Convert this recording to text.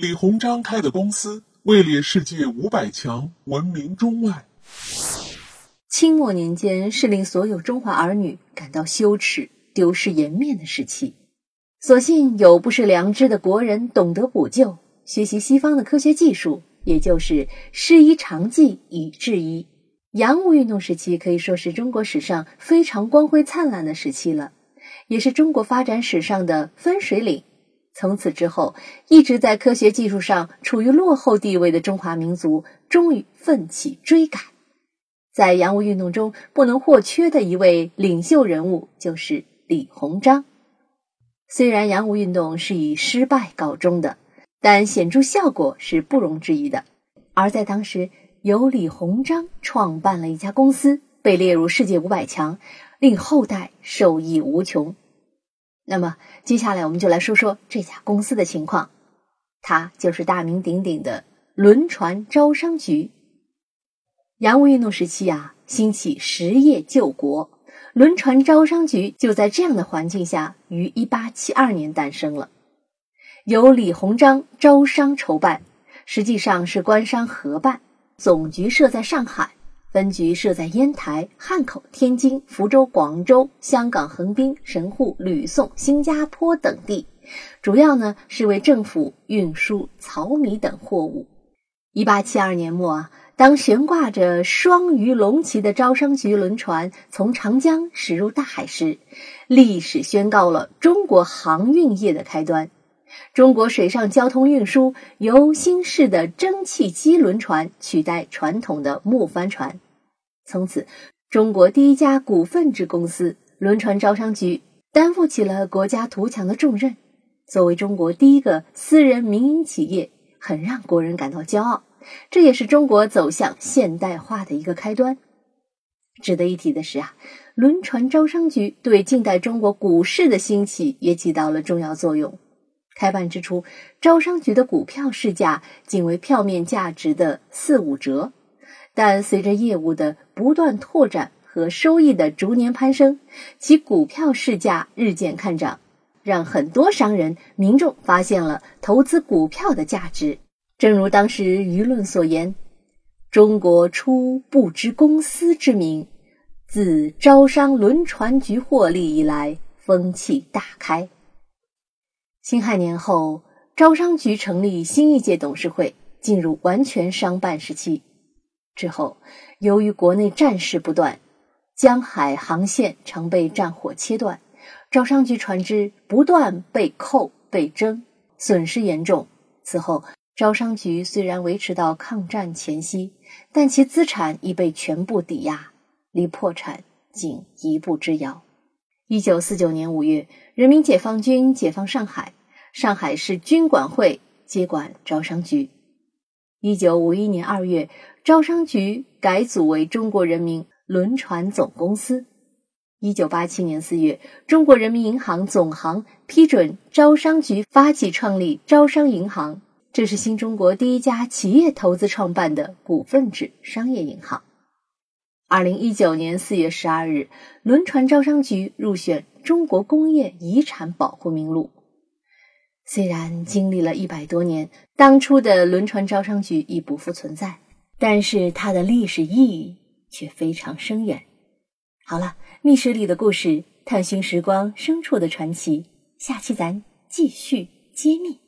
李鸿章开的公司位列世界五百强，闻名中外。清末年间是令所有中华儿女感到羞耻、丢失颜面的时期。所幸有不失良知的国人懂得补救，学习西方的科学技术，也就是师夷长技以制夷。洋务运动时期可以说是中国史上非常光辉灿烂的时期了，也是中国发展史上的分水岭。从此之后，一直在科学技术上处于落后地位的中华民族，终于奋起追赶。在洋务运动中不能或缺的一位领袖人物就是李鸿章。虽然洋务运动是以失败告终的，但显著效果是不容置疑的。而在当时，由李鸿章创办了一家公司，被列入世界五百强，令后代受益无穷。那么，接下来我们就来说说这家公司的情况。它就是大名鼎鼎的轮船招商局。洋务运动时期啊，兴起实业救国，轮船招商局就在这样的环境下，于一八七二年诞生了。由李鸿章招商筹办，实际上是官商合办，总局设在上海，分局设在烟台、汉口、天津、福州、广州、香港、横滨、神户、吕宋、新加坡等地，主要呢是为政府运输草米等货物。一八七二年末啊。当悬挂着双鱼龙旗的招商局轮船从长江驶入大海时，历史宣告了中国航运业的开端。中国水上交通运输由新式的蒸汽机轮船取代传统的木帆船。从此，中国第一家股份制公司轮船招商局担负起了国家图强的重任。作为中国第一个私人民营企业，很让国人感到骄傲。这也是中国走向现代化的一个开端。值得一提的是啊，轮船招商局对近代中国股市的兴起也起到了重要作用。开办之初，招商局的股票市价仅为票面价值的四五折，但随着业务的不断拓展和收益的逐年攀升，其股票市价日渐看涨，让很多商人、民众发现了投资股票的价值。正如当时舆论所言：“中国初不知公司之名，自招商轮船局获利以来，风气大开。”辛亥年后，招商局成立新一届董事会，进入完全商办时期。之后，由于国内战事不断，江海航线常被战火切断，招商局船只不断被扣被征，损失严重。此后。招商局虽然维持到抗战前夕，但其资产已被全部抵押，离破产仅一步之遥。一九四九年五月，人民解放军解放上海，上海市军管会接管招商局。一九五一年二月，招商局改组为中国人民轮船总公司。一九八七年四月，中国人民银行总行批准招商局发起创立招商银行。这是新中国第一家企业投资创办的股份制商业银行。二零一九年四月十二日，轮船招商局入选中国工业遗产保护名录。虽然经历了一百多年，当初的轮船招商局已不复存在，但是它的历史意义却非常深远。好了，密室里的故事，探寻时光深处的传奇，下期咱继续揭秘。